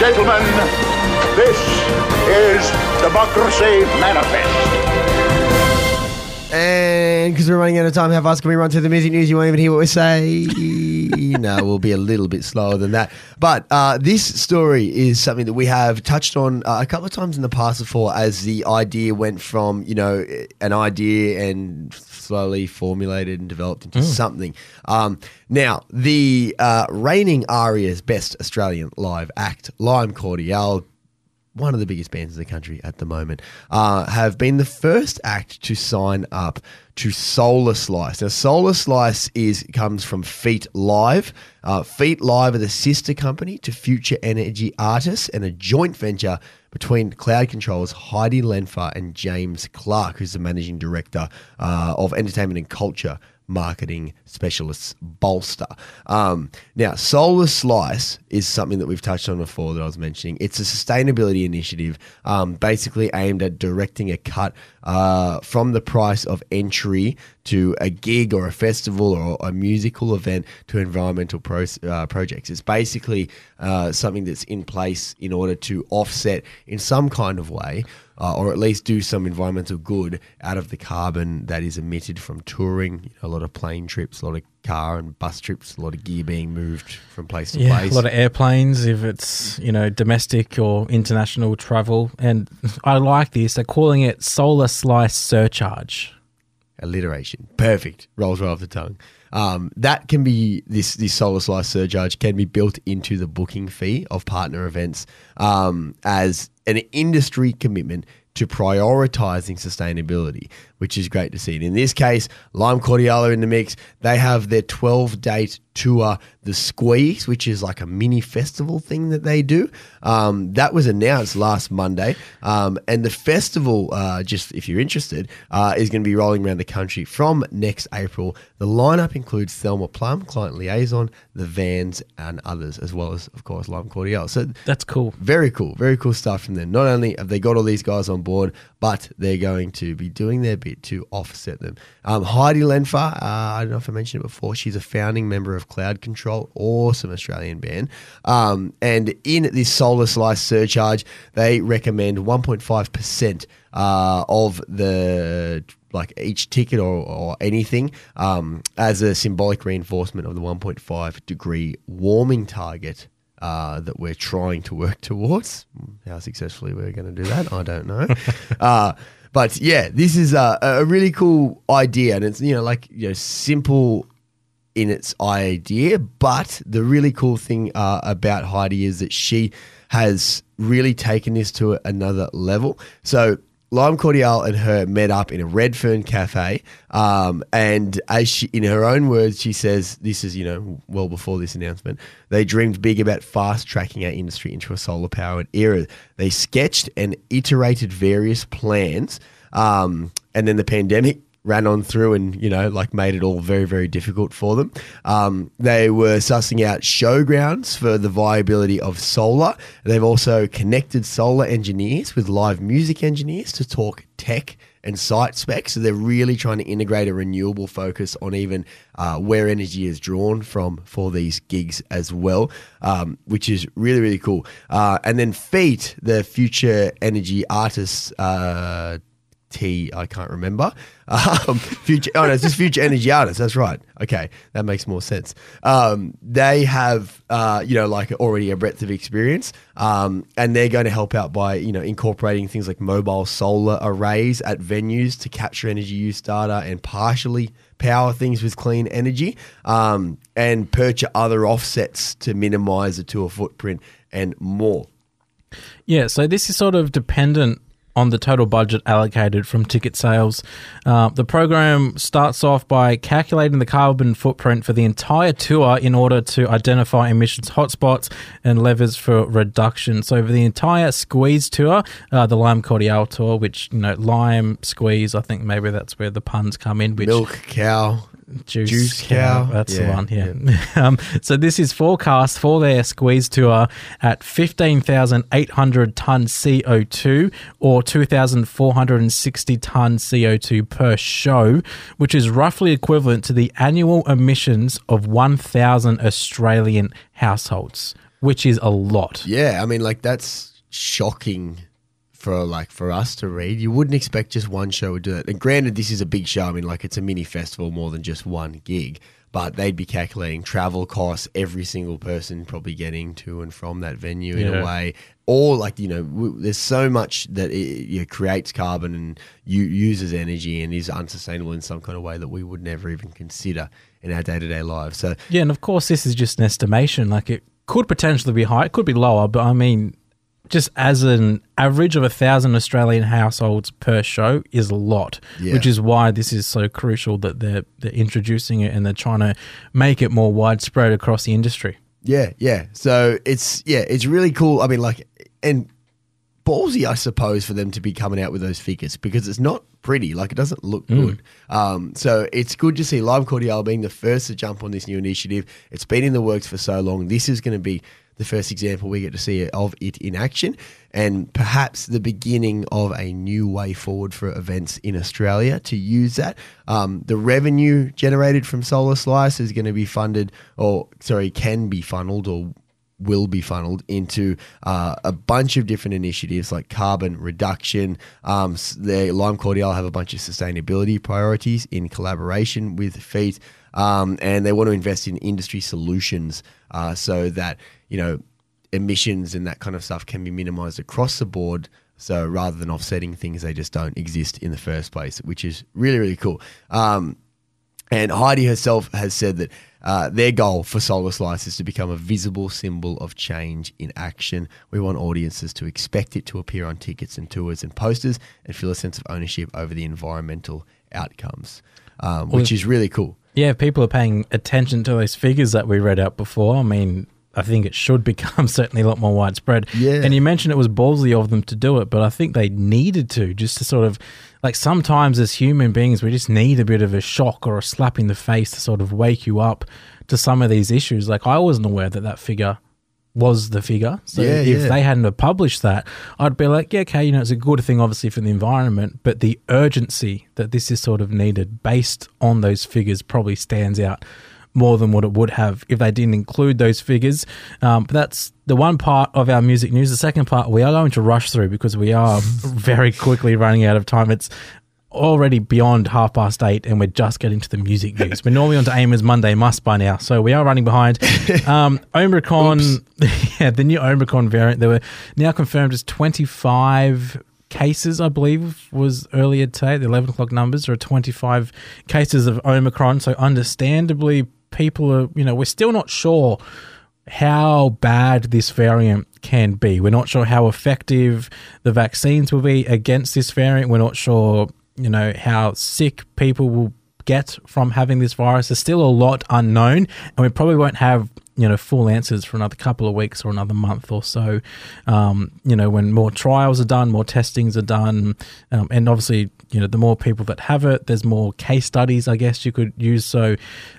gentlemen, this is Democracy Manifest. And because we're running out of time, how fast can we run through the music news? You won't even hear what we say. no, we'll be a little bit slower than that. But uh, this story is something that we have touched on uh, a couple of times in the past before, as the idea went from you know an idea and slowly formulated and developed into something. Um, now, the uh, reigning ARIA's Best Australian Live Act, Lime Cordiale, one of the biggest bands in the country at the moment, uh, have been the first act to sign up to Solar Slice. Now, Solar Slice is comes from FEAT Live. Uh, FEAT Live are the sister company to Future Energy Artists and a joint venture between Cloud Control's Heidi Lenffer, and James Clark, who's the managing director uh, of entertainment and culture marketing specialists bolster. Um, now, Solar Slice is something that we've touched on before that I was mentioning. It's a sustainability initiative um, basically aimed at directing a cut uh, from the price of entry to a gig or a festival or a musical event to environmental pro- uh, projects. It's basically uh, something that's in place in order to offset in some kind of way uh, or at least do some environmental good out of the carbon that is emitted from touring. You know, a lot of plane trips, a lot of car and bus trips, a lot of gear being moved from place to Yeah, place. a lot of airplanes if it's you know domestic or international travel, and I like this. They're calling it solar slice surcharge. alliteration. Perfect. Rolls right off the tongue. Um, that can be this this solar slice surcharge can be built into the booking fee of partner events um, as an industry commitment to prioritizing sustainability, which is great to see. And in this case, Lime Cordiale are in the mix. They have their 12 date tour, The Squeeze, which is like a mini festival thing that they do. Um, that was announced last Monday. Um, and the festival, uh, just if you're interested, uh, is going to be rolling around the country from next April. The lineup includes Thelma Plum, Client Liaison, The Vanns, and others, as well as, of course, Lime Cordiale. So That's cool. very cool, very cool stuff from them. Not only have they got all these guys on board, but they're going to be doing their bit to offset them. Um, Heidi Lenffer, uh, I don't know if I mentioned it before, she's a founding member of Cloud Control, awesome Australian band. Um, and in this Solar Slice surcharge, they recommend 1.5% uh, of the like each ticket or, or anything um, as a symbolic reinforcement of the 1.5 degree warming target uh, that we're trying to work towards. How successfully we're going to do that, I don't know. uh, but yeah, this is a, a really cool idea, and it's you know like you know simple in its idea, but the really cool thing uh, about Heidi is that she has really taken this to another level. So Lime Cordiale and her met up in a Redfern cafe, um, and as she, in her own words, she says, "This is you know well before this announcement. They dreamed big about fast tracking our industry into a solar powered era. They sketched and iterated various plans, um, and then the pandemic." Ran on through and you know like made it all very very difficult for them. Um, they were sussing out showgrounds for the viability of solar. They've also connected solar engineers with live music engineers to talk tech and site specs so they're really trying to integrate a renewable focus on even uh, where energy is drawn from for these gigs as well um, which is really really cool. Uh, and then FEAT the future energy artists uh, T, I can't remember. Um, future, oh no, it's just Future Energy Artists. That's right. Okay, that makes more sense. Um, they have, uh, you know, like already a breadth of experience, um, and they're going to help out by, you know, incorporating things like mobile solar arrays at venues to capture energy use data and partially power things with clean energy, um, and purchase other offsets to minimize the tour footprint and more. Yeah, so this is sort of dependent on the total budget allocated from ticket sales. Uh, the program starts off by calculating the carbon footprint for the entire tour in order to identify emissions hotspots and levers for reduction. So, for the entire squeeze tour, uh, the Lime Cordiale tour, which, you know, lime squeeze, I think maybe that's where the puns come in, which Milk cow. Juice, Juice cow. cow. That's the Yeah, one. Yeah. um, so this is forecast for their squeeze tour at fifteen thousand eight hundred ton CO two or two thousand four hundred and sixty ton CO two per show, which is roughly equivalent to the annual emissions of one thousand Australian households. which is a lot. Yeah, I mean, like that's shocking for like for us to read. You wouldn't expect just one show would do that. And granted, this is a big show. I mean, like it's a mini festival more than just one gig. But they'd be calculating travel costs, every single person probably getting to and from that venue in Yeah. a way, or like you know, w- there's so much that it you know, creates carbon and you uses energy and is unsustainable in some kind of way that we would never even consider in our day to day lives. So Yeah, and of course, this is just an estimation. Like it could potentially be high, it could be lower, but I mean, just as an average of a thousand Australian households per show is a lot, Yeah. which is why this is so crucial that they're they're introducing it and they're trying to make it more widespread across the industry. Yeah, yeah. So it's yeah, it's really cool. I mean, like, and ballsy, I suppose, for them to be coming out with those figures because it's not pretty. Like, it doesn't look good. Um, so it's good to see Live Cordiale being the first to jump on this new initiative. It's been in the works for so long. This is going to be the first example we get to see of it in action, and perhaps the beginning of a new way forward for events in Australia to use that. Um, the revenue generated from Solar Slice is going to be funded, or sorry, can be funneled or will be funneled into uh, a bunch of different initiatives like carbon reduction. Um, Lime Cordiale have a bunch of sustainability priorities in collaboration with FEAT, um, and they want to invest in industry solutions uh, so that you know emissions and that kind of stuff can be minimized across the board. So rather than offsetting things, they just don't exist in the first place, which is really really cool. Um, and Heidi herself has said that uh, their goal for Solar Slice is to become a visible symbol of change in action. We want audiences to expect it to appear on tickets and tours and posters and feel a sense of ownership over the environmental outcomes, um, which is really cool. Yeah, people are paying attention to those figures that we read out before. I mean, I think it should become certainly a lot more widespread. Yeah. And you mentioned it was ballsy of them to do it, but I think they needed to just to sort of like sometimes as human beings, we just need a bit of a shock or a slap in the face to sort of wake you up to some of these issues. Like I wasn't aware that that figure was the figure. So Yeah, if yeah. they hadn't have published that, I'd be like, yeah, okay, you know, it's a good thing obviously for the environment, but the urgency that this is sort of needed based on those figures probably stands out more than what it would have if they didn't include those figures. Um, but that's the one part of our music news. The second part we are going to rush through because we are very quickly running out of time. It's already beyond half past eight and we're just getting to the music news. We're normally on to Amos Monday must by now, so we are running behind. Um, Omicron, yeah, the new Omicron variant, there were now confirmed as 25 cases, I believe, was earlier today. The 11 o'clock numbers are 25 cases of Omicron. So understandably, people are, you know, we're still not sure how bad this variant can be. We're not sure how effective the vaccines will be against this variant. We're not sure, you know, how sick people will get from having this virus. There's still a lot unknown, and we probably won't have you know full answers for another couple of weeks or another month or so. Um, you know, when more trials are done, more testings are done, um, and obviously, you know, the more people that have it, there's more case studies. I guess you could use. So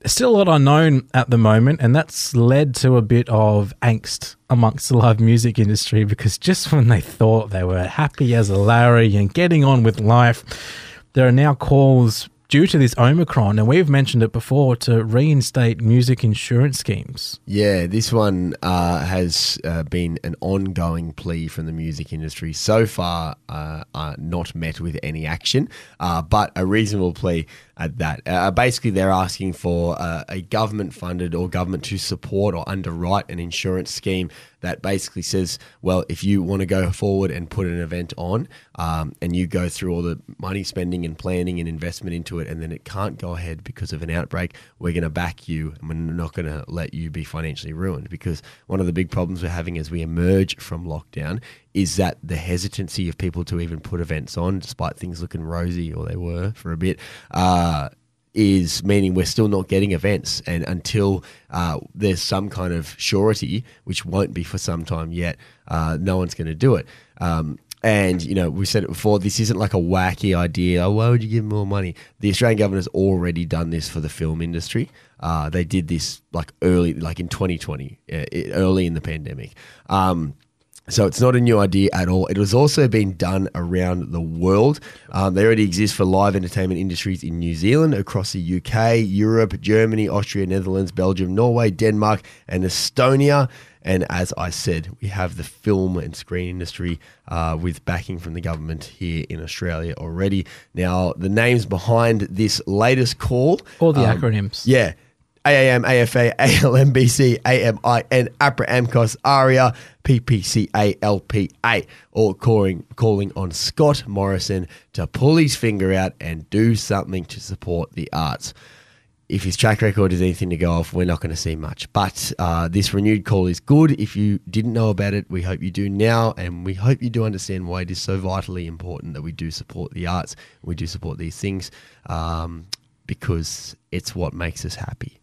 there's still a lot unknown at the moment, and that's led to a bit of angst amongst the live music industry because just when they thought they were happy as a Larry and getting on with life, there are now calls due to this Omicron, and we've mentioned it before, to reinstate music insurance schemes. Yeah, this one uh, has uh, been an ongoing plea from the music industry. So far, uh, uh, not met with any action, uh, but a reasonable plea at that. Uh, basically, they're asking for uh, a government funded or government to support or underwrite an insurance scheme that basically says, well, if you want to go forward and put an event on um, and you go through all the money spending and planning and investment into it, and then it can't go ahead because of an outbreak, we're going to back you and we're not going to let you be financially ruined. Because one of the big problems we're having as we emerge from lockdown is that the hesitancy of people to even put events on, despite things looking rosy or they were for a bit, uh, is meaning we're still not getting events. And until uh, there's some kind of surety, which won't be for some time yet, uh, no one's going to do it. Um, and, you know, we said it before, this isn't like a wacky idea. Oh, why would you give more money? The Australian government has already done this for the film industry. Uh, they did this like early, like in 2020, uh, early in the pandemic. Um, So it's not a new idea at all. It has also been done around the world. Um, they already exist for live entertainment industries in New Zealand, across the UK, Europe, Germany, Austria, Netherlands, Belgium, Norway, Denmark, and Estonia. And as I said, we have the film and screen industry uh, with backing from the government here in Australia already. Now, the names behind this latest call. All the um, acronyms. Yeah. AAM, AFA, ALMBC, AMIN, APRA, AMCOS, ARIA, PPCA, LPA, all calling, calling on Scott Morrison to pull his finger out and do something to support the arts. If his track record is anything to go off, we're not going to see much. But uh, this renewed call is good. If you didn't know about it, we hope you do now, and we hope you do understand why it is so vitally important that we do support the arts, we do support these things, um, because it's what makes us happy.